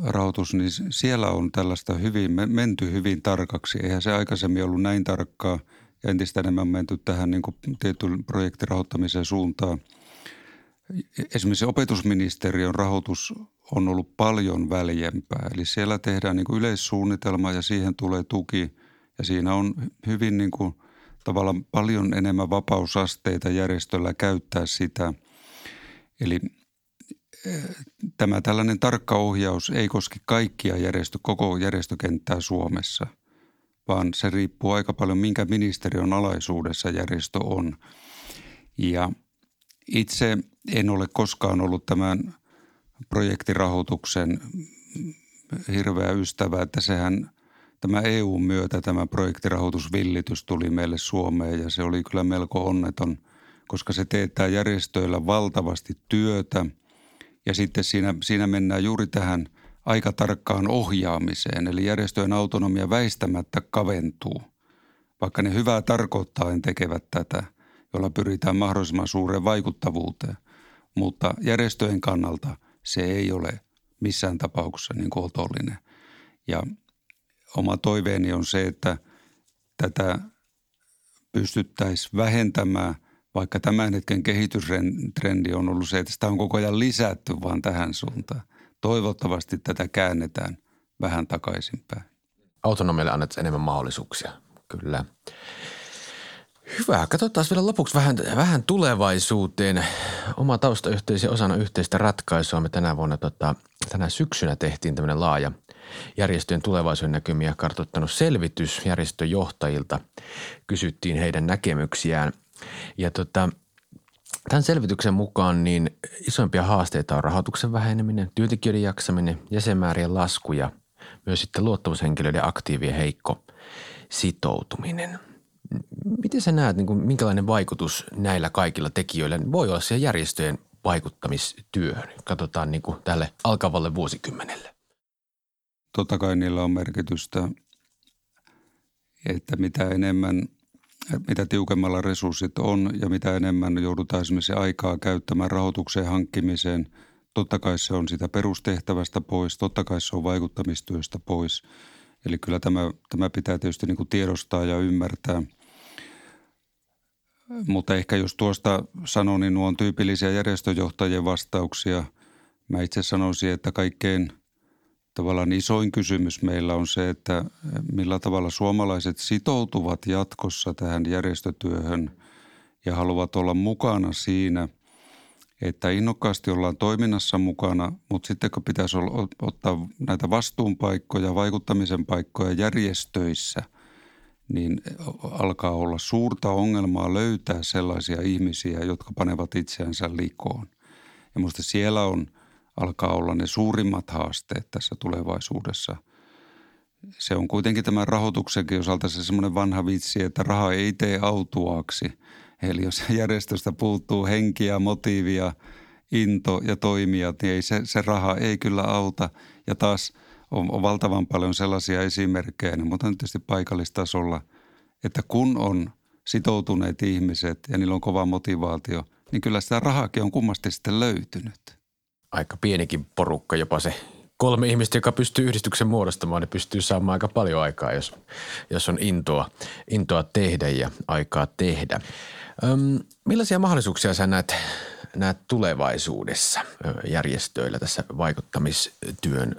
rahoitus, niin siellä on tällaista hyvin, menty hyvin tarkaksi. Eihän se aikaisemmin ollut näin tarkkaa – ja entistä enemmän menty tähän niin kuin tietyn projektirahoittamisen suuntaan. Esimerkiksi opetusministeriön rahoitus on ollut paljon väljempää. Eli siellä tehdään niin kuin yleissuunnitelma ja siihen tulee tuki ja siinä on hyvin niin kuin tavallaan paljon enemmän vapausasteita järjestöllä käyttää sitä. Eli eh, tämä tällainen tarkka ohjaus ei koske kaikkia järjestö, koko järjestökenttää Suomessa – vaan se riippuu aika paljon, minkä ministeriön alaisuudessa järjestö on. Ja itse en ole koskaan ollut tämän projektirahoituksen hirveä ystävä, että sehän tämä EUn myötä tämä projektirahoitusvillitys tuli meille Suomeen ja se oli kyllä melko onneton, koska se teettää järjestöillä valtavasti työtä ja sitten siinä, siinä mennään juuri tähän – aika tarkkaan ohjaamiseen. Eli järjestöjen autonomia väistämättä kaventuu, vaikka ne hyvää tarkoittaen tekevät tätä, jolla pyritään mahdollisimman suureen vaikuttavuuteen. Mutta järjestöjen kannalta se ei ole missään tapauksessa niin kuin otollinen. Ja oma toiveeni on se, että tätä pystyttäisiin vähentämään, vaikka tämän hetken kehitystrendi on ollut se, että sitä on koko ajan lisätty vaan tähän suuntaan. Toivottavasti tätä käännetään vähän takaisinpäin.
Autonomialle annetaan enemmän mahdollisuuksia, kyllä. Hyvä. Katsotaan vielä lopuksi vähän, vähän tulevaisuuteen. Oma taustayhteisö osana yhteistä ratkaisua. Me tänä vuonna, tota, tänä syksynä tehtiin tämmöinen laaja järjestöjen tulevaisuuden näkymiä kartoittanut selvitys järjestöjohtajilta. Kysyttiin heidän näkemyksiään. Ja tota, Tämän selvityksen mukaan niin isoimpia haasteita on rahoituksen väheneminen, työntekijöiden jaksaminen, jäsenmäärien lasku ja myös sitten luottamushenkilöiden aktiivien heikko sitoutuminen – Miten sä näet, niin kuin, minkälainen vaikutus näillä kaikilla tekijöillä voi olla siellä järjestöjen vaikuttamistyöhön? Katsotaan niin kuin tälle alkavalle vuosikymmenelle.
Totta kai niillä on merkitystä, että mitä enemmän, mitä tiukemmalla resurssit on ja mitä enemmän joudutaan esimerkiksi aikaa käyttämään rahoituksen hankkimiseen. Totta kai se on sitä perustehtävästä pois, totta kai se on vaikuttamistyöstä pois. Eli kyllä tämä, tämä pitää tietysti niin kuin tiedostaa ja ymmärtää – mutta ehkä jos tuosta sanon, niin nuo on tyypillisiä järjestöjohtajien vastauksia. Mä itse sanoisin, että kaikkein tavallaan isoin kysymys meillä on se, että millä tavalla suomalaiset sitoutuvat jatkossa tähän järjestötyöhön ja haluavat olla mukana siinä, että innokkaasti ollaan toiminnassa mukana, mutta sitten kun pitäisi olla, ottaa näitä vastuunpaikkoja, vaikuttamisen paikkoja järjestöissä – niin alkaa olla suurta ongelmaa löytää sellaisia ihmisiä, jotka panevat itseänsä likoon. Ja minusta siellä on, alkaa olla ne suurimmat haasteet tässä tulevaisuudessa. Se on kuitenkin tämän rahoituksenkin osalta se semmoinen vanha vitsi, että raha ei tee autuaaksi. Eli jos järjestöstä puuttuu henkiä, motiivia, into ja toimijat, niin ei se, se raha ei kyllä auta. Ja taas – on, on valtavan paljon sellaisia esimerkkejä, niin mutta tietysti paikallistasolla, että kun on sitoutuneet ihmiset ja niillä on kova motivaatio, niin kyllä sitä rahaakin on kummasti sitten löytynyt.
Aika pienikin porukka, jopa se kolme ihmistä, joka pystyy yhdistyksen muodostamaan, ne pystyy saamaan aika paljon aikaa, jos, jos on intoa, intoa tehdä ja aikaa tehdä. Öm, millaisia mahdollisuuksia sä näet, näet tulevaisuudessa järjestöillä tässä vaikuttamistyön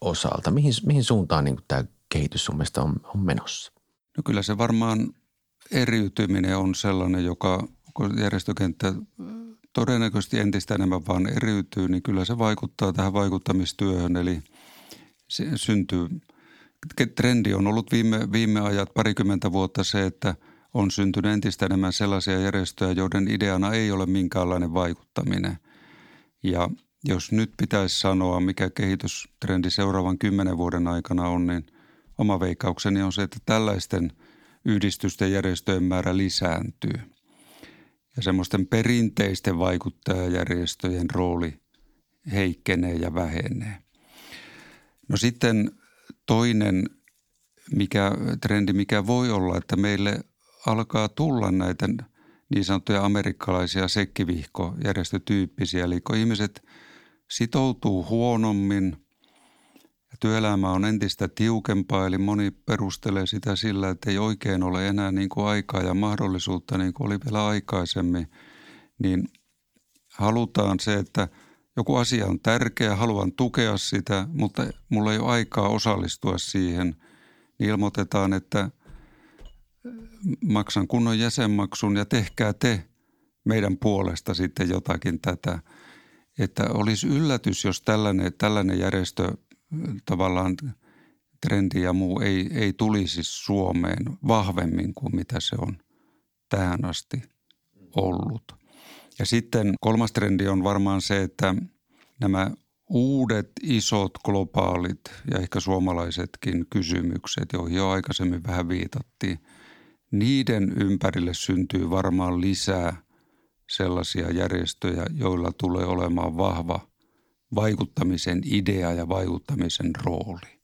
osalta? Mihin, mihin suuntaan niin tämä kehitys sun mielestä on, on menossa?
No kyllä se varmaan eriytyminen on sellainen, joka järjestökenttä todennäköisesti entistä enemmän vaan eriytyy, niin kyllä se vaikuttaa tähän vaikuttamistyöhön. Eli se syntyy, trendi on ollut viime, viime ajat parikymmentä vuotta se, että on syntynyt entistä enemmän sellaisia järjestöjä, joiden ideana ei ole minkäänlainen vaikuttaminen. Ja jos nyt pitäisi sanoa, mikä kehitystrendi seuraavan kymmenen vuoden aikana on, niin oma veikkaukseni on se, että tällaisten yhdistysten järjestöjen määrä lisääntyy. Ja semmoisten perinteisten vaikuttajajärjestöjen rooli heikkenee ja vähenee. No sitten toinen mikä, trendi, mikä voi olla, että meille alkaa tulla näitä niin sanottuja amerikkalaisia sekkivihkojärjestötyyppisiä. Eli kun ihmiset – sitoutuu huonommin työelämä on entistä tiukempaa, eli moni perustelee sitä sillä, että ei oikein ole enää niin kuin aikaa ja mahdollisuutta niin kuin oli vielä aikaisemmin, niin halutaan se, että joku asia on tärkeä, haluan tukea sitä, mutta mulla ei ole aikaa osallistua siihen, niin ilmoitetaan, että maksan kunnon jäsenmaksun ja tehkää te meidän puolesta sitten jotakin tätä – että olisi yllätys, jos tällainen, tällainen järjestö tavallaan trendi ja muu ei, ei tulisi Suomeen vahvemmin kuin mitä se on tähän asti ollut. Ja sitten kolmas trendi on varmaan se, että nämä uudet isot globaalit ja ehkä suomalaisetkin kysymykset, joihin jo aikaisemmin vähän viitattiin, niiden ympärille syntyy varmaan lisää – sellaisia järjestöjä, joilla tulee olemaan vahva vaikuttamisen idea ja vaikuttamisen rooli.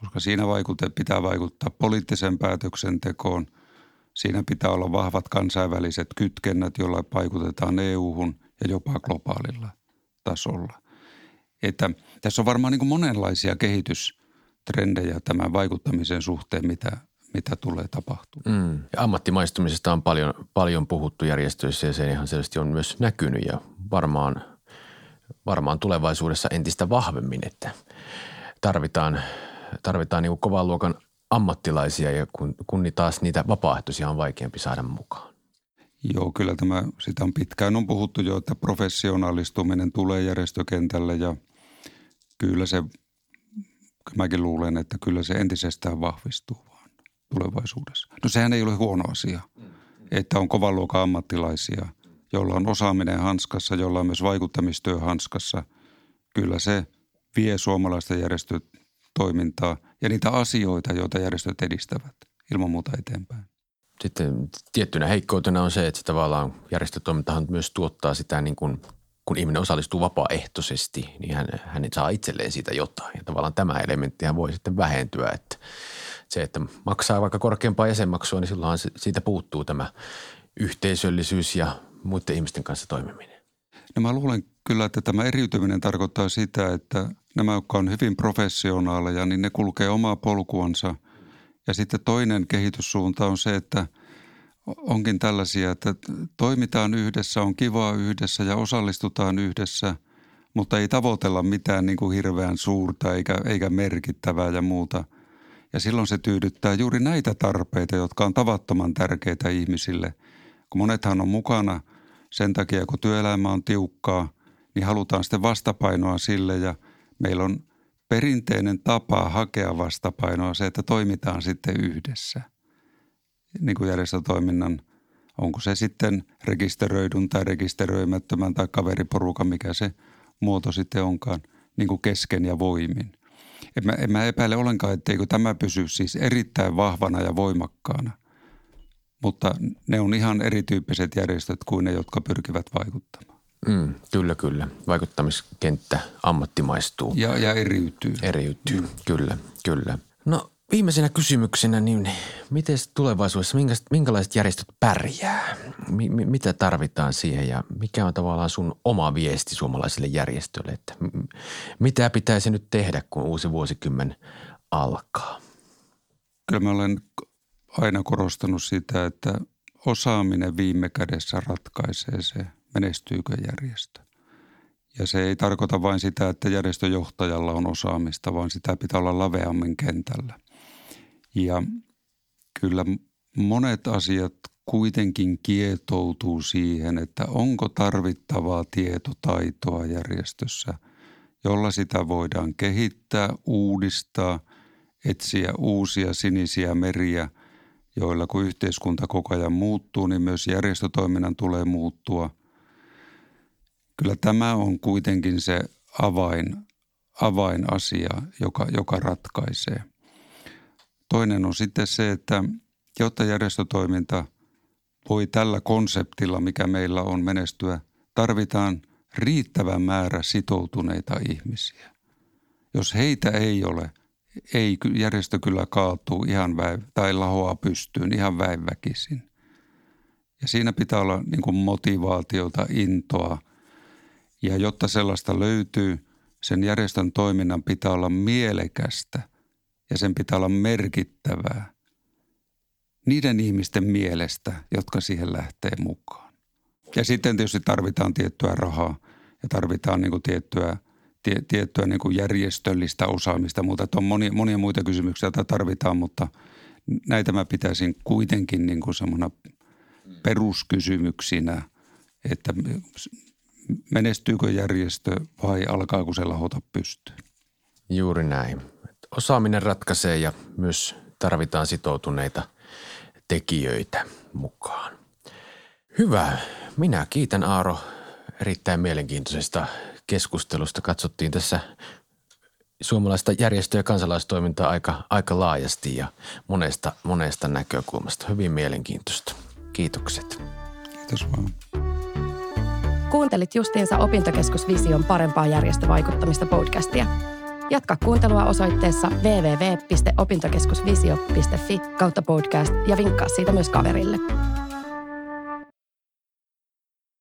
Koska siinä vaikute, pitää vaikuttaa poliittisen päätöksentekoon. Siinä pitää olla vahvat kansainväliset kytkennät, joilla vaikutetaan EU-hun ja jopa globaalilla tasolla. Että tässä on varmaan niin monenlaisia kehitystrendejä tämän vaikuttamisen suhteen, mitä, mitä tulee tapahtumaan.
Mm. Ja ammattimaistumisesta on paljon, paljon puhuttu järjestöissä ja se ihan selvästi on myös näkynyt ja varmaan, varmaan tulevaisuudessa entistä vahvemmin, että tarvitaan, tarvitaan niin kovan luokan ammattilaisia ja kun, kun taas niitä vapaaehtoisia on vaikeampi saada mukaan.
Joo, kyllä tämä, sitä on pitkään on puhuttu jo, että professionalistuminen tulee järjestökentälle ja kyllä se, mäkin luulen, että kyllä se entisestään vahvistuu tulevaisuudessa. No sehän ei ole huono asia, että on kovan luokan ammattilaisia, joilla on osaaminen hanskassa, jolla on myös vaikuttamistyö hanskassa. Kyllä se vie suomalaista järjestötoimintaa ja niitä asioita, joita järjestöt edistävät ilman muuta eteenpäin.
Sitten tiettynä heikkoutena on se, että tavallaan järjestötoimintahan myös tuottaa sitä niin kuin kun ihminen osallistuu vapaaehtoisesti, niin hän, hän saa itselleen siitä jotain. Ja tavallaan tämä elementtihän voi sitten vähentyä, että se, että maksaa vaikka korkeampaa jäsenmaksua, niin silloin siitä puuttuu tämä yhteisöllisyys ja muiden ihmisten kanssa toimiminen.
No mä luulen kyllä, että tämä eriytyminen tarkoittaa sitä, että nämä, jotka on hyvin professionaaleja, niin ne kulkee omaa polkuansa. Ja sitten toinen kehityssuunta on se, että onkin tällaisia, että toimitaan yhdessä, on kivaa yhdessä ja osallistutaan yhdessä, mutta ei tavoitella mitään niin kuin hirveän suurta eikä, eikä merkittävää ja muuta – ja silloin se tyydyttää juuri näitä tarpeita, jotka on tavattoman tärkeitä ihmisille. Kun monethan on mukana sen takia, kun työelämä on tiukkaa, niin halutaan sitten vastapainoa sille ja meillä on perinteinen tapa hakea vastapainoa se, että toimitaan sitten yhdessä. Niin kuin järjestötoiminnan, onko se sitten rekisteröidyn tai rekisteröimättömän tai kaveriporukan, mikä se muoto sitten onkaan, niin kuin kesken ja voimin. En mä, en mä epäile ollenkaan, etteikö tämä pysy siis erittäin vahvana ja voimakkaana. Mutta ne on ihan erityyppiset järjestöt kuin ne, jotka pyrkivät vaikuttamaan.
Mm, kyllä, kyllä. Vaikuttamiskenttä ammattimaistuu.
Ja, ja eriytyy.
Eriytyy, mm. kyllä, kyllä. No Viimeisenä kysymyksenä, niin miten tulevaisuudessa, minkälaiset järjestöt pärjää? Mi- mitä tarvitaan siihen ja mikä on tavallaan sun oma viesti suomalaisille järjestöille? Että mitä pitäisi nyt tehdä, kun uusi vuosikymmen alkaa?
Kyllä mä olen aina korostanut sitä, että osaaminen viime kädessä ratkaisee se, menestyykö järjestö. Ja se ei tarkoita vain sitä, että järjestöjohtajalla on osaamista, vaan sitä pitää olla laveammin kentällä – ja kyllä monet asiat kuitenkin kietoutuu siihen, että onko tarvittavaa tietotaitoa järjestössä, jolla sitä voidaan kehittää, uudistaa, etsiä uusia sinisiä meriä, joilla kun yhteiskunta koko ajan muuttuu, niin myös järjestötoiminnan tulee muuttua. Kyllä tämä on kuitenkin se avain, avainasia, joka, joka ratkaisee – Toinen on sitten se, että jotta järjestötoiminta voi tällä konseptilla, mikä meillä on menestyä, tarvitaan riittävä määrä sitoutuneita ihmisiä. Jos heitä ei ole, ei järjestö kyllä kaatuu ihan väi, tai lahoaa pystyyn ihan väiväkisin. Ja siinä pitää olla niin kuin motivaatiota, intoa. Ja jotta sellaista löytyy, sen järjestön toiminnan pitää olla mielekästä – ja sen pitää olla merkittävää niiden ihmisten mielestä, jotka siihen lähtee mukaan. Ja sitten tietysti tarvitaan tiettyä rahaa ja tarvitaan niin kuin tiettyä, tie, tiettyä niin kuin järjestöllistä osaamista, mutta on monia, monia muita kysymyksiä, joita tarvitaan, mutta näitä mä pitäisin kuitenkin niin kuin semmoina peruskysymyksinä, että menestyykö järjestö vai alkaako se lahota pystyyn.
Juuri näin osaaminen ratkaisee ja myös tarvitaan sitoutuneita tekijöitä mukaan. Hyvä. Minä kiitän Aaro erittäin mielenkiintoisesta keskustelusta. Katsottiin tässä suomalaista järjestö- ja kansalaistoimintaa aika, aika laajasti ja monesta, monesta näkökulmasta. Hyvin mielenkiintoista. Kiitokset.
Kiitos vaan.
Kuuntelit justiinsa Opintokeskus Vision parempaa järjestövaikuttamista podcastia. Jatka kuuntelua osoitteessa www.opintokeskusvisio.fi kautta podcast ja vinkkaa siitä myös kaverille.